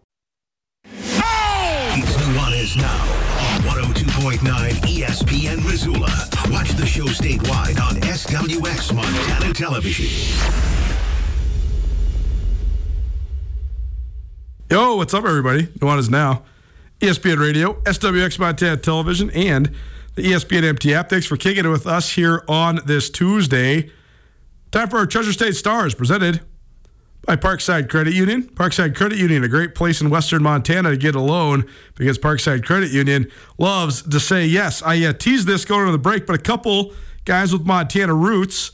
E: 102.9 ESPN Missoula. Watch the show statewide on SWX Montana Television.
A: Yo, what's up, everybody? Nuanez Now, E ESPN Radio, SWX Montana Television, and the ESPN MT app. Thanks for kicking it with us here on this Tuesday. Time for our Treasure State Stars, presented by Parkside Credit Union. Parkside Credit Union, a great place in western Montana to get a loan because Parkside Credit Union loves to say yes. I uh, teased this going to the break, but a couple guys with Montana roots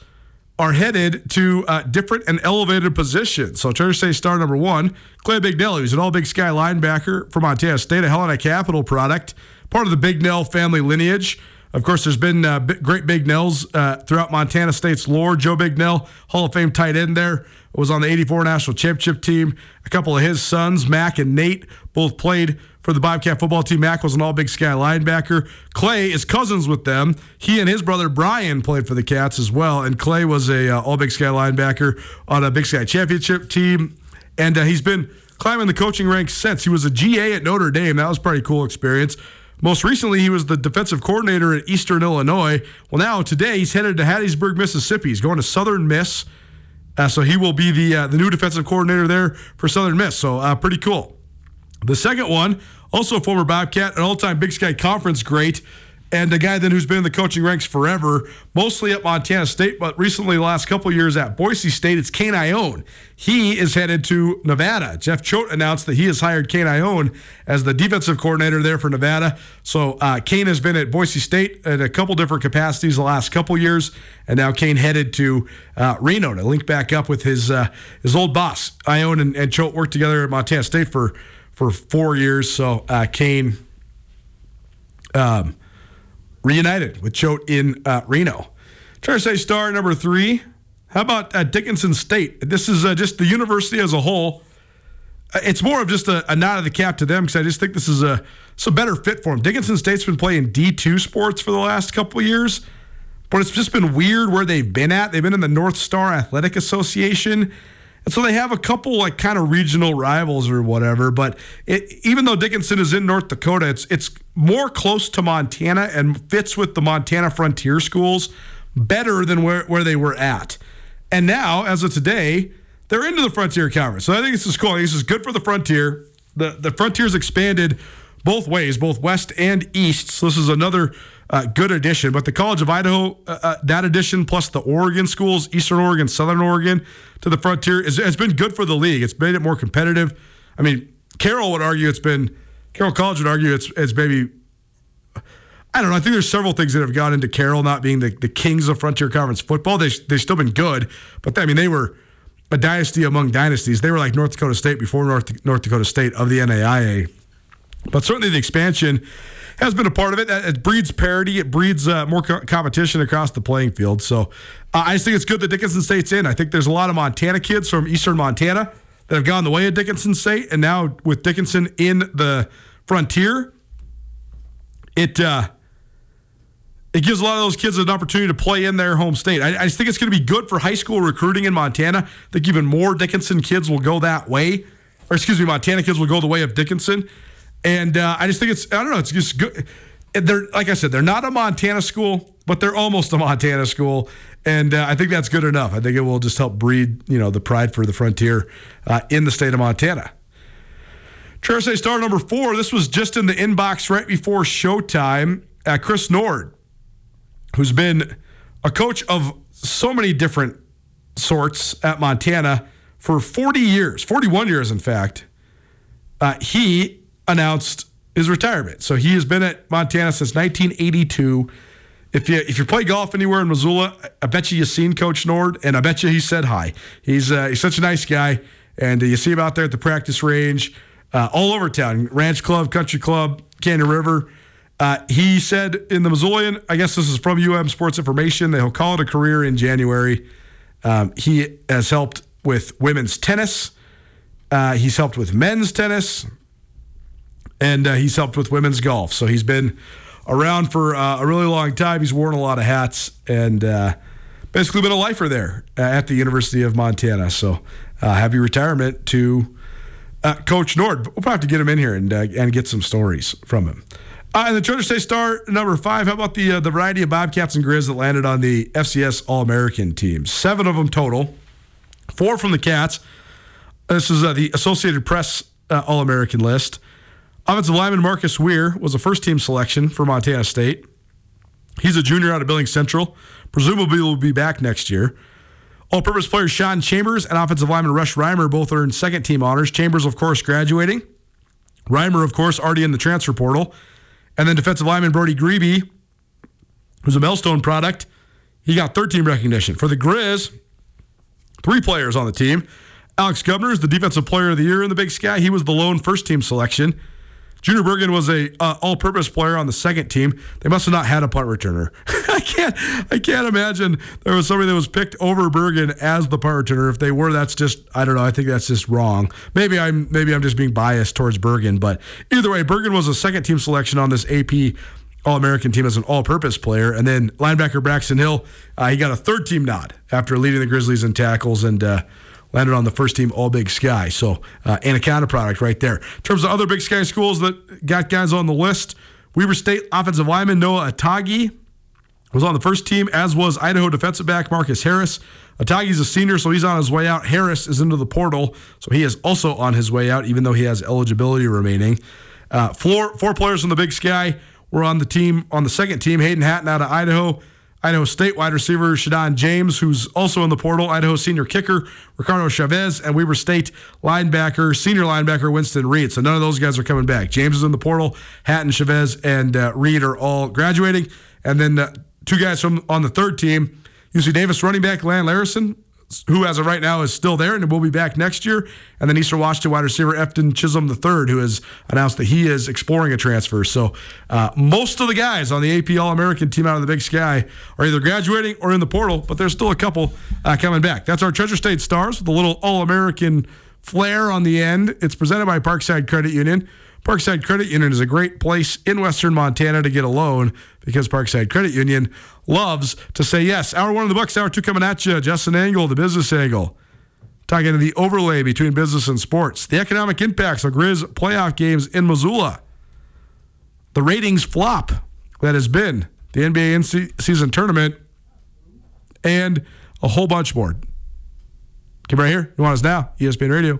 A: are headed to uh, different and elevated positions. So Treasure State star number one, Clay Bignell, who's an all Big Sky linebacker for Montana State, a Helena Capital product, part of the Bignell family lineage. Of course, there's been uh, great Bignells uh, throughout Montana State's lore. Joe Bignell, Hall of Fame tight end there, was on the 84 National Championship team. A couple of his sons, Mac and Nate, both played for the Bobcat football team. Mac was an all Big Sky linebacker. Clay is cousins with them. He and his brother Brian played for the Cats as well. And Clay was a uh, all Big Sky linebacker on a Big Sky championship team. And uh, he's been climbing the coaching ranks since. He was a GA at Notre Dame. That was pretty cool experience. Most recently, he was the defensive coordinator at Eastern Illinois. Well, now today he's headed to Hattiesburg, Mississippi. He's going to Southern Miss. Uh, so he will be the uh, the new defensive coordinator there for Southern Miss. So uh, pretty cool. The second one, also former Bobcat, an all-time Big Sky Conference great, and a guy then who's been in the coaching ranks forever, mostly at Montana State, but recently the last couple years at Boise State. It's Kane Ioane. He is headed to Nevada. Jeff Choate announced that he has hired Kane Ioane as the defensive coordinator there for Nevada. So uh, Kane has been at Boise State in a couple different capacities the last couple years, and now Kane headed to uh, Reno to link back up with his uh, his old boss. Ioane and, and Choate worked together at Montana State for for four years. So uh, Kane. Um, reunited with Choate in uh, Reno. Treasure State star number three. How about uh, Dickinson State? This is uh, just the university as a whole. Uh, it's more of just a, a, nod of the cap to them because I just think this is a, a better fit for them. Dickinson State's been playing D2 sports for the last couple years, but it's just been weird where they've been at. They've been in the North Star Athletic Association. And so they have a couple like kind of regional rivals or whatever. But it, even though Dickinson is in North Dakota, it's it's more close to Montana and fits with the Montana Frontier schools better than where, where they were at. And now, as of today, they're into the Frontier Conference. So I think this is cool. this is good for the Frontier. The the Frontier's expanded both ways, both west and east. So this is another uh, good addition. But the College of Idaho, uh, uh, that addition plus the Oregon schools, Eastern Oregon, Southern Oregon, to the frontier, is, has been good for the league. It's made it more competitive. I mean, Carroll would argue it's been, Carroll College would argue it's, it's maybe, I don't know. I think there's several things that have gone into Carroll not being the, the kings of Frontier Conference football. They, they've still been good, but they, I mean, they were a dynasty among dynasties. They were like North Dakota State before North, North Dakota State of the NAIA. But certainly the expansion has been a part of it. It breeds parity. It breeds uh, more co- competition across the playing field. So uh, I just think it's good that Dickinson State's in. I think there's a lot of Montana kids from Eastern Montana that have gone the way of Dickinson State, and now with Dickinson in the frontier, it uh, it gives a lot of those kids an opportunity to play in their home state. I, I just think it's going to be good for high school recruiting in Montana. I think even more Dickinson kids will go that way, or excuse me, Montana kids will go the way of Dickinson. And uh, I just think it's I don't know it's just good. They're like I said, they're not a Montana school, but they're almost a Montana school, and uh, I think that's good enough. I think it will just help breed you know the pride for the frontier uh, in the state of Montana. Traverse star number four. This was just in the inbox right before showtime. Uh, Chris Nord, who's been a coach of so many different sorts at Montana for 40 years, 41 years, in fact. Uh, he announced his retirement. So he has been at Montana since 1982. If you if you play golf anywhere in Missoula, I bet you you've seen Coach Nord, and I bet you he said hi. He's uh, he's such a nice guy, and uh, you see him out there at the practice range, uh, all over town, Ranch Club, Country Club, Canyon River. Uh, he said in the Missoulian, I guess this is from UM Sports Information, that he'll call it a career in January. Um, he has helped with women's tennis. Uh, he's helped with men's tennis and uh, he's helped with women's golf. So he's been around for uh, a really long time. He's worn a lot of hats and uh, basically been a lifer there at the University of Montana. So uh, happy retirement to uh, Coach Nord. We'll probably have to get him in here and uh, and get some stories from him. and the Treasure State star number five. How about the the variety of Bobcats and Grizz that landed on the FCS All American teams? Seven of them total. Four from the Cats. This is the Associated Press All American list. Offensive lineman Marcus Wehr was a first team selection for Montana State. He's a junior out of Billings Central. Presumably will be back next year. All purpose player Sean Chambers and offensive lineman Rush Reimer both earned second team honors. Chambers, of course, graduating. Reimer, of course, already in the transfer portal. And then defensive lineman Brody Grebe, who's a Millstone product, he got third team recognition. For the Grizz, three players on the team. Alex Gubner is the defensive player of the year in the Big Sky. He was the lone first team selection. Junior Bergen was a uh, all-purpose player on the second team. They must have not had a punt returner. I can't I can't imagine there was somebody that was picked over Bergen as the punt returner. If they were, that's just I don't know. I think that's just wrong. Maybe I'm maybe I'm just being biased towards Bergen, but either way, Bergen was a second team selection on this AP All American team as an all purpose player. And then linebacker Braxton Hill, uh, he got a third team nod after leading the Grizzlies in tackles and uh, landed on the first team All Big Sky. So, uh, Anaconda product right there. In terms of other Big Sky schools that got guys on the list, Weber State offensive lineman Noah Atagi was on the first team, as was Idaho defensive back Marcus Harris. Atagi's a senior, so he's on his way out. Harris is into the portal, so he is also on his way out, even though he has eligibility remaining. Uh, four, four players from the Big Sky were on the team on the second team. Hayden Hatten out of Idaho. Idaho State wide receiver Chedon James, who's also in the portal. Idaho senior kicker Ricardo Chavez, and Weber State linebacker, senior linebacker Winston Reid. So none of those guys are coming back. James is in the portal. Hatten, Chavez, and uh, Reid are all graduating. And then uh, two guys from on the third team, UC Davis running back Lan Larison, who as of right now is still there and will be back next year. And then Eastern Washington wide receiver Efton Chism III, who has announced that he is exploring a transfer. So uh, most of the guys on the AP All American team out of the Big Sky are either graduating or in the portal, but there's still a couple uh, coming back. That's our Treasure State Stars with a little All American flair on the end. It's presented by Parkside Credit Union. Parkside Credit Union is a great place in Western Montana to get a loan because Parkside Credit Union loves to say yes. Hour one of the Bucks, hour two coming at you. Justin Angle, the business angle. Talking to the overlay between business and sports, the economic impacts of Grizz playoff games in Missoula, the ratings flop that has been the NBA in season tournament, and a whole bunch more. Come right here. Nuanez now? ESPN Radio.